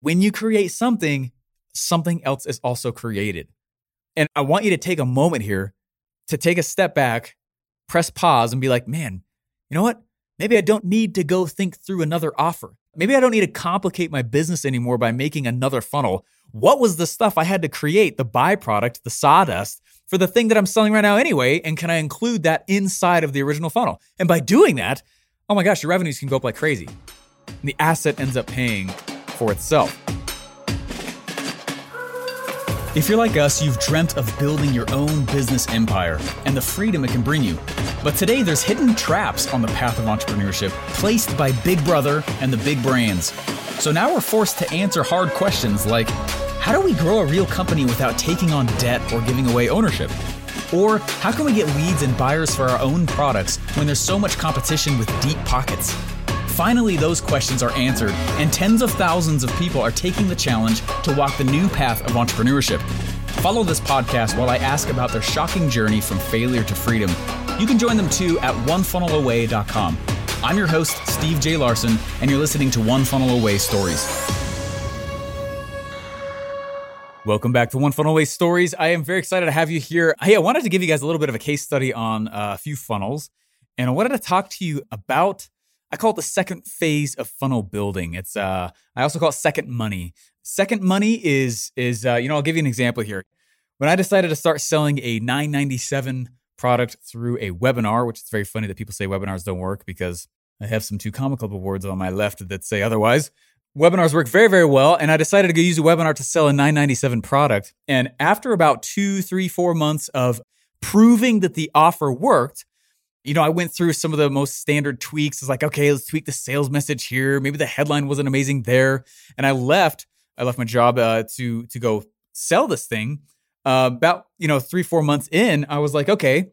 when you create something, something else is also created. And I want you to take a moment here to take a step back, press pause, and be like, man, you know what? Maybe I don't need to go think through another offer. Maybe I don't need to complicate my business anymore by making another funnel. What was the stuff I had to create, the byproduct, the sawdust, for the thing that I'm selling right now anyway? And can I include that inside of the original funnel? And by doing that, oh my gosh, your revenues can go up like crazy. And the asset ends up paying for itself. If you're like us, you've dreamt of building your own business empire and the freedom it can bring you. But today, there's hidden traps on the path of entrepreneurship placed by Big Brother and the big brands. So now we're forced to answer hard questions like how do we grow a real company without taking on debt or giving away ownership? Or how can we get leads and buyers for our own products when there's so much competition with deep pockets? Finally, those questions are answered, and tens of thousands of people are taking the challenge to walk the new path of entrepreneurship. Follow this podcast while I ask about their shocking journey from failure to freedom. You can join them too at onefunnelaway.com. I'm your host, Steve J. Larsen, and you're listening to One Funnel Away Stories. Welcome back to One Funnel Away Stories. I am very excited to have you here. Hey, I wanted to give you guys a little bit of a case study on uh, a few funnels, and I wanted to talk to you about I call it the second phase of funnel building. It's uh, I also call it second money. Second money is is uh, you know I'll give you an example here. When I decided to start selling a 997 product through a webinar, which is very funny that people say webinars don't work because I have some two comic comical awards on my left that say otherwise. Webinars work very, very well, and I decided to go use a webinar to sell a 997 product. And after about two, three, four months of proving that the offer worked, you know, I went through some of the most standard tweaks. It's like, okay, let's tweak the sales message here. Maybe the headline wasn't amazing there, and I left. I left my job uh, to to go sell this thing. Uh, about you know three four months in, I was like, okay,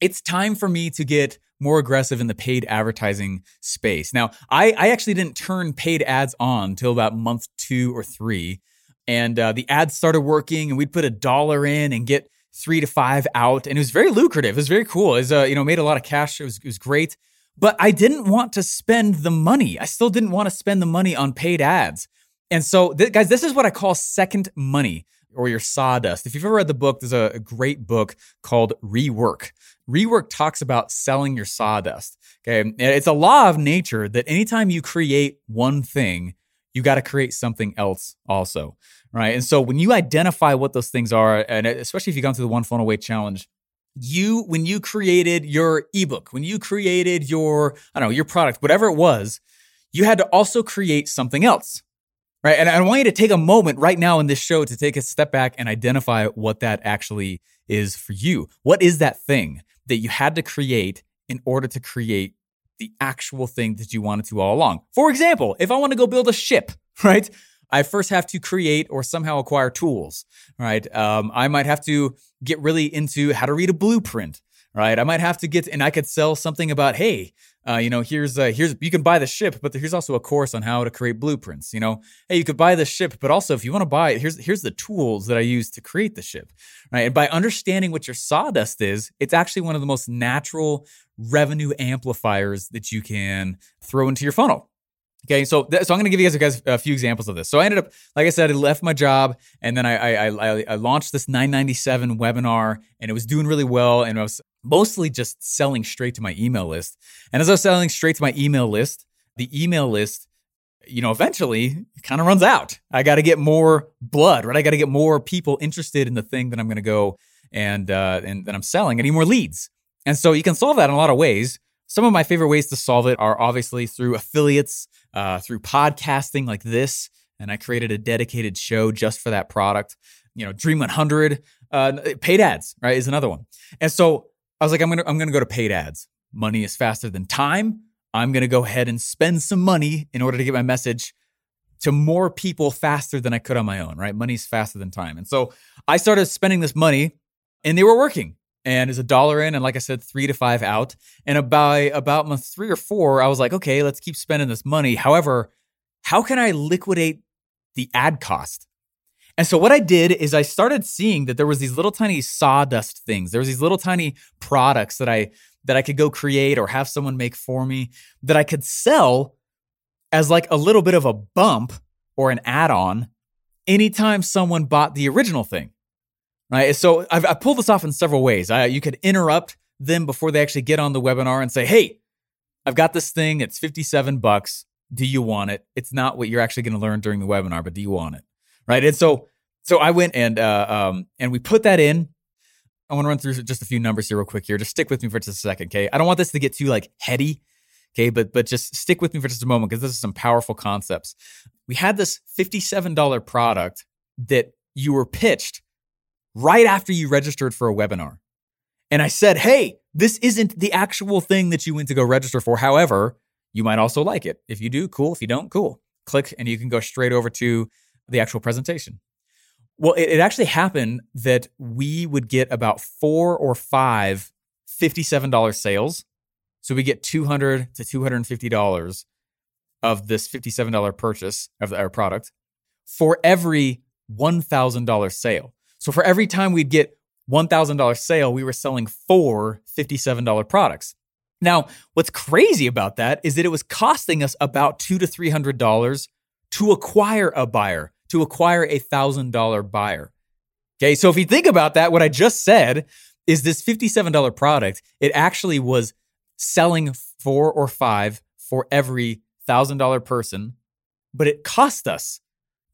it's time for me to get more aggressive in the paid advertising space. Now, I I actually didn't turn paid ads on until about month two or three, and uh, the ads started working, and we'd put a dollar in and get three to five out, and it was very lucrative. It was very cool. It was, uh, you know, made a lot of cash. It was, it was great. But I didn't want to spend the money. I still didn't want to spend the money on paid ads. And so, th- guys, this is what I call second money or your sawdust. If you've ever read the book, there's a, a great book called Rework. Rework talks about selling your sawdust. Okay. It's a law of nature that anytime you create one thing, you got to create something else also right? And so when you identify what those things are, and especially if you come through the one funnel away challenge, you when you created your ebook, when you created your I don't know your product, whatever it was, you had to also create something else, right? And I want you to take a moment right now in this show to take a step back and identify what that actually is for you. What is that thing that you had to create in order to create the actual thing that you wanted to all along? For example, if I want to go build a ship, right? I first have to create or somehow acquire tools, right? Um, I might have to get really into how to read a blueprint, right? I might have to get, and I could sell something about, hey, uh, you know, here's uh, here's you can buy the ship, but here's also a course on how to create blueprints. You know, hey, you could buy the ship, but also if you want to buy it, here's here's the tools that I use to create the ship, right? And by understanding what your sawdust is, it's actually one of the most natural revenue amplifiers that you can throw into your funnel. Okay, so th- so I'm going to give you guys, guys a few examples of this. So I ended up, like I said, I left my job and then I, I I, I launched this 997 webinar and it was doing really well and I was mostly just selling straight to my email list. And as I was selling straight to my email list, the email list, you know, eventually kind of runs out. I got to get more blood, right? I got to get more people interested in the thing that I'm going to go and uh, and that I'm selling. I need more leads, and so you can solve that in a lot of ways. Some of my favorite ways to solve it are obviously through affiliates, uh, through podcasting like this. And I created a dedicated show just for that product. You know, Dream 100, uh, paid ads, right, is another one. And so I was like, I'm gonna I'm gonna go to paid ads. Money is faster than time. I'm gonna go ahead and spend some money in order to get my message to more people faster than I could on my own, right? Money's faster than time. And so I started spending this money and they were working and is a dollar in and like i said three to five out. And by about month three or four i was like okay let's keep spending this money. However how can i liquidate the ad cost? And so what i did is i started seeing that there was these little tiny sawdust things. There was these little tiny products that i that i could go create or have someone make for me that i could sell as like a little bit of a bump or an add on anytime someone bought the original thing. Right. So I've, I pulled this off in several ways. I, you could interrupt them before they actually get on the webinar and say, Hey, I've got this thing. It's 57 bucks. Do you want it? It's not what you're actually going to learn during the webinar, but do you want it? Right. And so, so I went and, uh, um, and we put that in. I want to run through just a few numbers here real quick here. Just stick with me for just a second. Okay. I don't want this to get too like heady. Okay. But, but just stick with me for just a moment because this is some powerful concepts. We had this $57 product that you were pitched right after you registered for a webinar. And I said, hey, this isn't the actual thing that you went to go register for. However, you might also like it. If you do, cool. If you don't, cool. Click and you can go straight over to the actual presentation. Well, it, it actually happened that we would get about four or five $57 sales. So we get 200 to $250 of this $57 purchase of our product for every $1,000 sale. So for every time we'd get $1,000 sale, we were selling four $57 products. Now, what's crazy about that is that it was costing us about two to three hundred dollars to acquire a buyer, to acquire a thousand dollar buyer. Okay, so if you think about that, what I just said is this $57 product, it actually was selling four or five for every thousand dollar person, but it cost us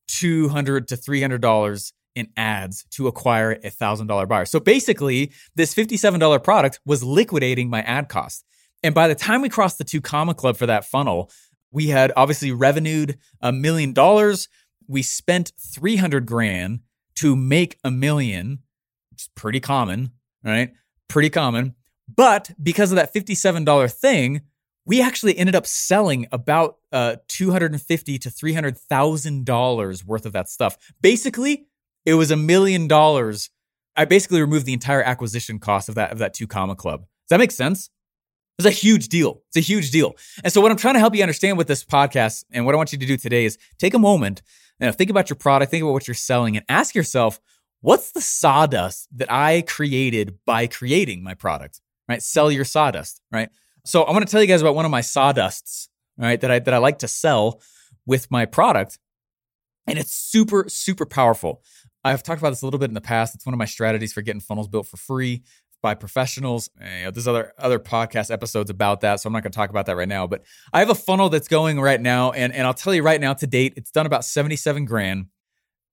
200 to $300 in ads to acquire a $1,000 buyer. So basically, this $57 product was liquidating my ad cost. And by the time we crossed the two comma club for that funnel, we had obviously revenued a million dollars. We spent 300 grand to make a million, It's pretty common, right? Pretty common. But because of that $57 thing, we actually ended up selling about uh, 250 to $300,000 worth of that stuff. Basically, it was a million dollars. I basically removed the entire acquisition cost of that of that two comma club. Does that make sense? It's a huge deal. It's a huge deal. And so what I'm trying to help you understand with this podcast and what I want you to do today is take a moment, know, think about your product, think about what you're selling and ask yourself, what's the sawdust that I created by creating my product? Right? Sell your sawdust, right? So I want to tell you guys about one of my sawdusts, right? That I that I like to sell with my product. And it's super, super powerful. I've talked about this a little bit in the past. It's one of my strategies for getting funnels built for free by professionals. You know, there's other other podcast episodes about that, so I'm not going to talk about that right now. But I have a funnel that's going right now, and and I'll tell you right now to date, it's done about 77 grand.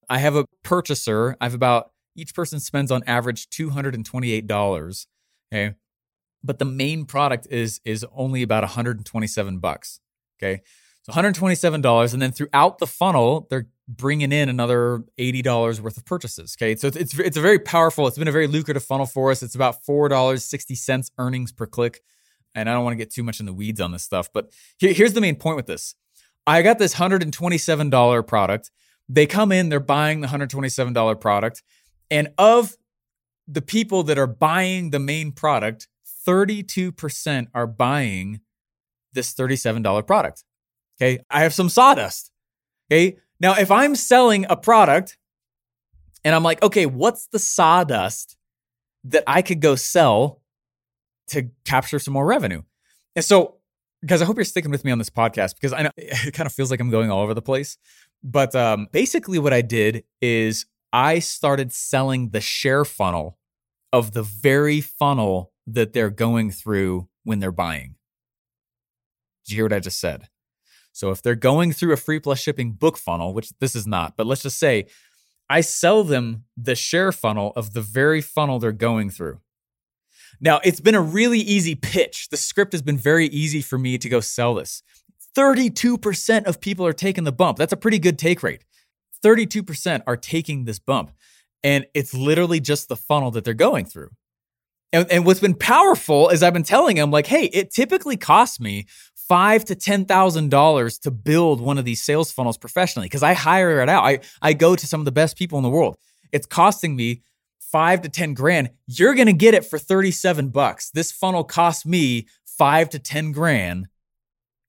I have a purchaser. I have about each person spends on average $228. Okay, but the main product is is only about 127 bucks. Okay, so $127, and then throughout the funnel, they're bringing in another $80 worth of purchases. Okay. So it's, it's, it's a very powerful, it's been a very lucrative funnel for us. It's about $4.60 earnings per click. And I don't want to get too much in the weeds on this stuff, but here, here's the main point with this. I got this $127 product. They come in, they're buying the $127 product. And of the people that are buying the main product, 32% are buying this $37 product. Okay. I have some sawdust. Okay. Now, if I'm selling a product and I'm like, okay, what's the sawdust that I could go sell to capture some more revenue? And so, guys, I hope you're sticking with me on this podcast because I know it kind of feels like I'm going all over the place. But um, basically, what I did is I started selling the share funnel of the very funnel that they're going through when they're buying. Did you hear what I just said? So if they're going through a free plus shipping book funnel, which this is not, but let's just say I sell them the share funnel of the very funnel they're going through. Now, it's been a really easy pitch. The script has been very easy for me to go sell this. 32% of people are taking the bump. That's a pretty good take rate. 32% are taking this bump. And it's literally just the funnel that they're going through. And, and what's been powerful is I've been telling them, like, hey, it typically costs me five to ten thousand dollars to build one of these sales funnels professionally because I hire it out. I I go to some of the best people in the world. It's costing me five to ten grand. You're gonna get it for 37 bucks. This funnel costs me five to ten grand,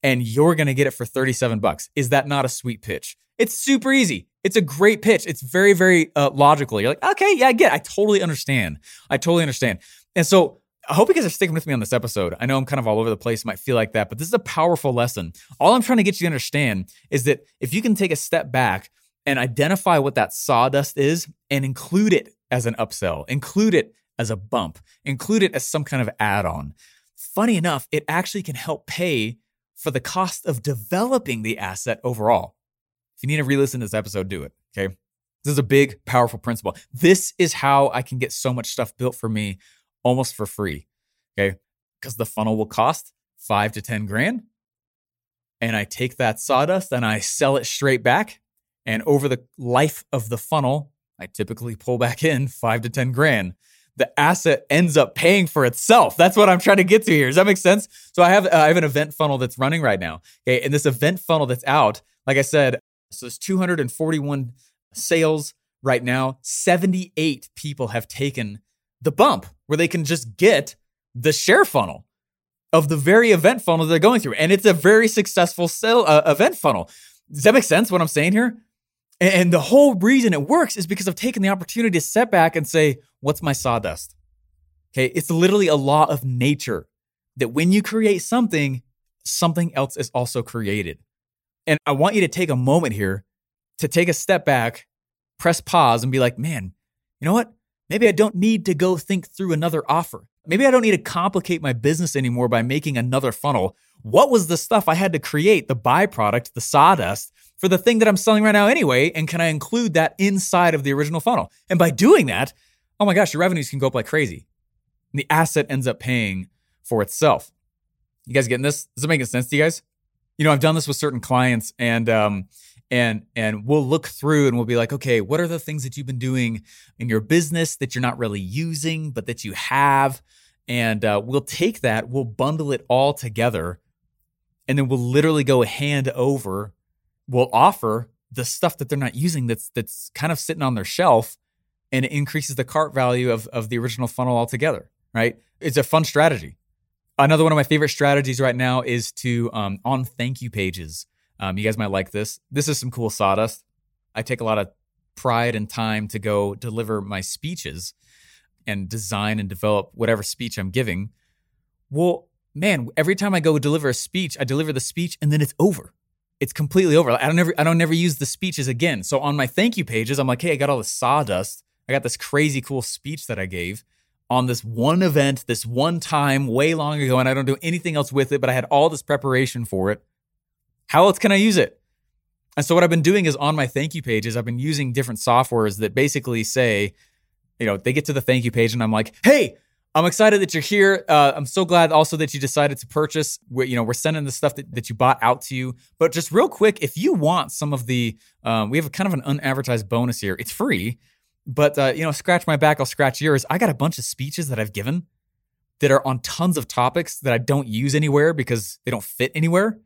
and you're gonna get it for 37 bucks. Is that not a sweet pitch? It's super easy. It's a great pitch. It's very, very uh, logical. You're like, okay, yeah, I get it. I totally understand. I totally understand. And so I hope you guys are sticking with me on this episode. I know I'm kind of all over the place, might feel like that, but this is a powerful lesson. All I'm trying to get you to understand is that if you can take a step back and identify what that sawdust is and include it as an upsell, include it as a bump, include it as some kind of add on, funny enough, it actually can help pay for the cost of developing the asset overall. If you need to re listen to this episode, do it. Okay. This is a big, powerful principle. This is how I can get so much stuff built for me almost for free. Okay. Because the funnel will cost five to 10 grand. And I take that sawdust and I sell it straight back. And over the life of the funnel, I typically pull back in five to 10 grand. The asset ends up paying for itself. That's what I'm trying to get to here. Does that make sense? So I have uh, I have an event funnel that's running right now. Okay, and this event funnel that's out, like I said, so there's 241 sales right now. 78 people have taken the bump where they can just get the share funnel of the very event funnel they're going through. And it's a very successful sale, uh, event funnel. Does that make sense what I'm saying here? And, and the whole reason it works is because I've taken the opportunity to step back and say, what's my sawdust? Okay. It's literally a law of nature that when you create something, something else is also created. And I want you to take a moment here to take a step back, press pause, and be like, man, you know what? Maybe I don't need to go think through another offer. Maybe I don't need to complicate my business anymore by making another funnel. What was the stuff I had to create, the byproduct, the sawdust for the thing that I'm selling right now anyway? And can I include that inside of the original funnel? And by doing that, oh my gosh, your revenues can go up like crazy. And the asset ends up paying for itself. You guys getting this? Is it making sense to you guys? You know, I've done this with certain clients and um, and and we'll look through and we'll be like okay what are the things that you've been doing in your business that you're not really using but that you have? And uh, we'll take that we'll bundle it all together and then we'll literally go hand over we'll offer the stuff that they're not using that's that's kind of sitting on their shelf and it increases the cart value of, of the original funnel altogether right? It's a fun strategy. Another one of my favorite strategies right now is to um, on thank you pages um, you guys might like this. This is some cool sawdust. I take a lot of pride and time to go deliver my speeches and design and develop whatever speech I'm giving. Well, man, every time I go deliver a speech, I deliver the speech and then it's over. It's completely over. I don't never I don't never use the speeches again. So on my thank you pages, I'm like, hey, I got all this sawdust. I got this crazy cool speech that I gave on this one event, this one time way long ago, and I don't do anything else with it, but I had all this preparation for it. How else can I use it? And so what I've been doing is on my thank you pages, I've been using different softwares that basically say, you know, they get to the thank you page and I'm like, hey, I'm excited that you're here. Uh, I'm so glad also that you decided to purchase. We're, you know, we're sending the stuff that, that you bought out to you. But just real quick, if you want some of the, um, we have a kind of an unadvertised bonus here. It's free, but uh, you know, scratch my back, I'll scratch yours. I got a bunch of speeches that I've given that are on tons of topics that I don't use anywhere because they don't fit anywhere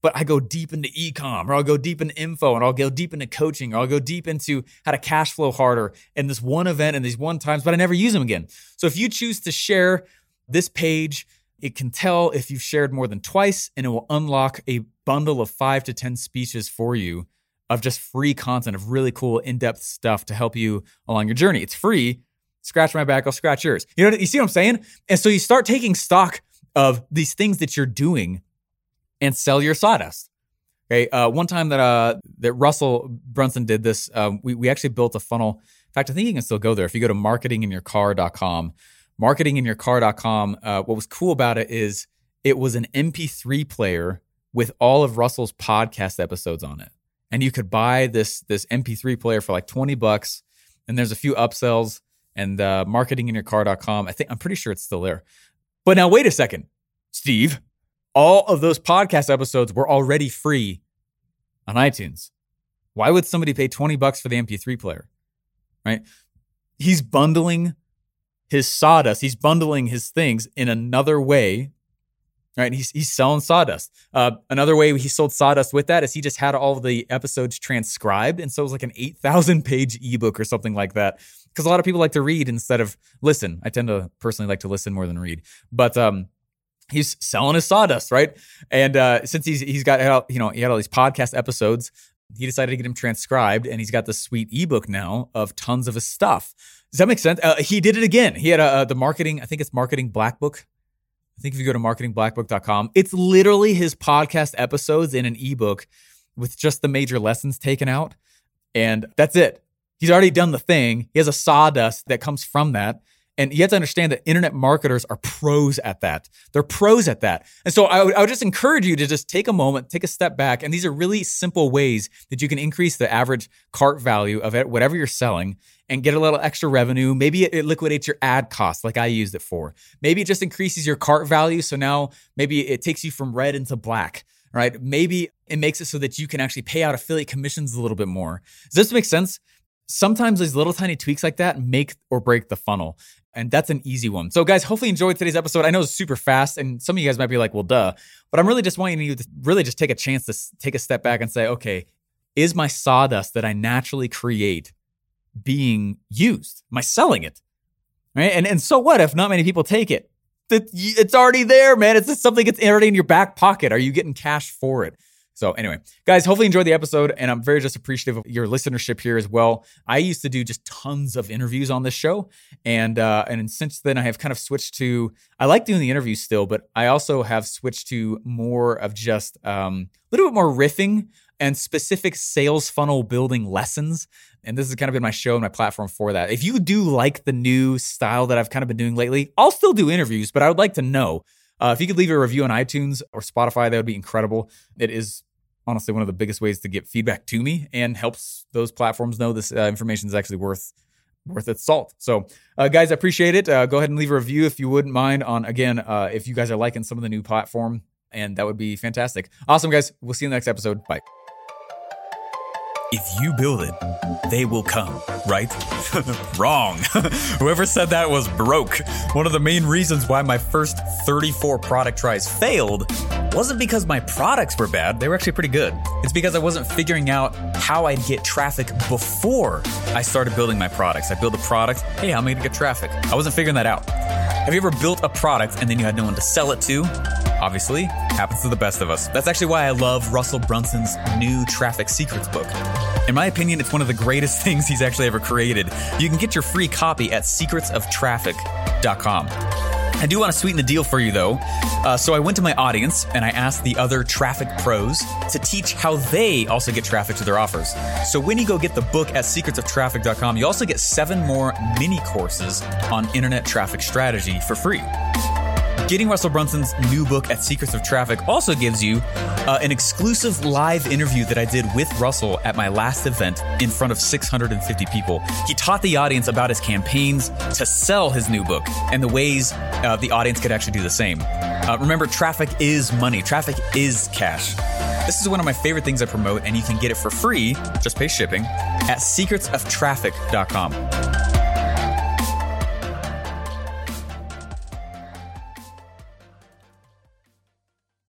but I go deep into ecom, or I'll go deep into info, and I'll go deep into coaching, or I'll go deep into how to cash flow harder in this one event and these one times, but I never use them again. So if you choose to share this page, it can tell if you've shared more than twice, and it will unlock a bundle of five to 10 speeches for you of just free content of really cool, in depth stuff to help you along your journey. It's free. Scratch my back, I'll scratch yours. You know, you see what I'm saying? And so you start taking stock of these things that you're doing and sell your sawdust. Okay. Uh, one time that uh, that Russell Brunson did this, um, we, we actually built a funnel. In fact, I think you can still go there. If you go to marketinginyourcar.com, marketinginyourcar.com, uh, what was cool about it is it was an MP3 player with all of Russell's podcast episodes on it. And you could buy this this MP3 player for like 20 bucks. And there's a few upsells and uh, marketinginyourcar.com. I think I'm pretty sure it's still there. But now wait a second, Steve all of those podcast episodes were already free on iTunes. Why would somebody pay 20 bucks for the MP3 player? Right? He's bundling his sawdust, he's bundling his things in another way. Right? He's, he's selling sawdust. Uh, another way he sold sawdust with that is he just had all the episodes transcribed. And so it was like an 8,000 page ebook or something like that. Because a lot of people like to read instead of listen. I tend to personally like to listen more than read. But um, he's selling his sawdust, right? And uh, since he's he's got you know he had all these podcast episodes, he decided to get him transcribed, and he's got this sweet ebook now of tons of his stuff. Does that make sense? Uh, he did it again. He had the marketing, I think it's Marketing Black Book. I think if you go to marketingblackbook.com, it's literally his podcast episodes in an ebook with just the major lessons taken out. And that's it. He's already done the thing. He has a sawdust that comes from that. And you have to understand that internet marketers are pros at that. They're pros at that. And so I would, I would just encourage you to just take a moment, take a step back. And these are really simple ways that you can increase the average cart value of it, whatever you're selling and get a little extra revenue. Maybe it, liquidates your ad costs like I used it for. Maybe it just increases your cart value. So now maybe it takes you from red into black right? Maybe it makes it so that you can actually pay out affiliate commissions a little bit more. Does this make sense? Sometimes these little tiny tweaks like that make or break the funnel. And that's an easy one. So, guys, hopefully you enjoyed today's episode. I know it's super fast, and some of you guys might be like, well, duh. But I'm really just wanting you to really just take a chance to take a step back and say, okay, is my sawdust that I naturally create being used? Am I selling it? Right. And, and so what if not many people take it? It's already there, man. It's just something that's already in your back pocket. Are you getting cash for it? So anyway, guys, hopefully enjoyed the episode, and I'm very just appreciative of your listenership here as well. I used to do just tons of interviews on this show, and uh, and since then I have kind of switched to I like doing the interviews still, but I also have switched to more of just um, a little bit more riffing and specific sales funnel building lessons. And this has kind of been my show and my platform for that. If you do like the new style that I've kind of been doing lately, I'll still do interviews, but I would like to know. Uh, if you could leave a review on iTunes or Spotify, that would be incredible. It is honestly one of the biggest ways to get feedback to me and helps those platforms know this uh, information is actually worth worth its salt. So, uh, guys, I appreciate it. Uh, go ahead and leave a review if you wouldn't mind on again uh, if you guys are liking some of the new platform, and that would be fantastic. Awesome, guys. We'll see you in the next episode. Bye. If you build it, they will come, right? Wrong. Whoever said that was broke. One of the main reasons why my first 34 product tries failed wasn't because my products were bad, they were actually pretty good. It's because I wasn't figuring out how I'd get traffic before I started building my products. I build a product, hey, how am I gonna get traffic? I wasn't figuring that out. Have you ever built a product and then you had no one to sell it to? Obviously, happens to the best of us. That's actually why I love Russell Brunson's new Traffic Secrets book. In my opinion, it's one of the greatest things he's actually ever created. You can get your free copy at secretsoftraffic.com. I do want to sweeten the deal for you though. Uh, so I went to my audience and I asked the other traffic pros to teach how they also get traffic to their offers. So when you go get the book at secretsoftraffic.com, you also get seven more mini courses on internet traffic strategy for free. Getting Russell Brunson's new book at Secrets of Traffic also gives you uh, an exclusive live interview that I did with Russell at my last event in front of 650 people. He taught the audience about his campaigns to sell his new book and the ways uh, the audience could actually do the same. Uh, remember, traffic is money, traffic is cash. This is one of my favorite things I promote, and you can get it for free, just pay shipping, at secretsoftraffic.com.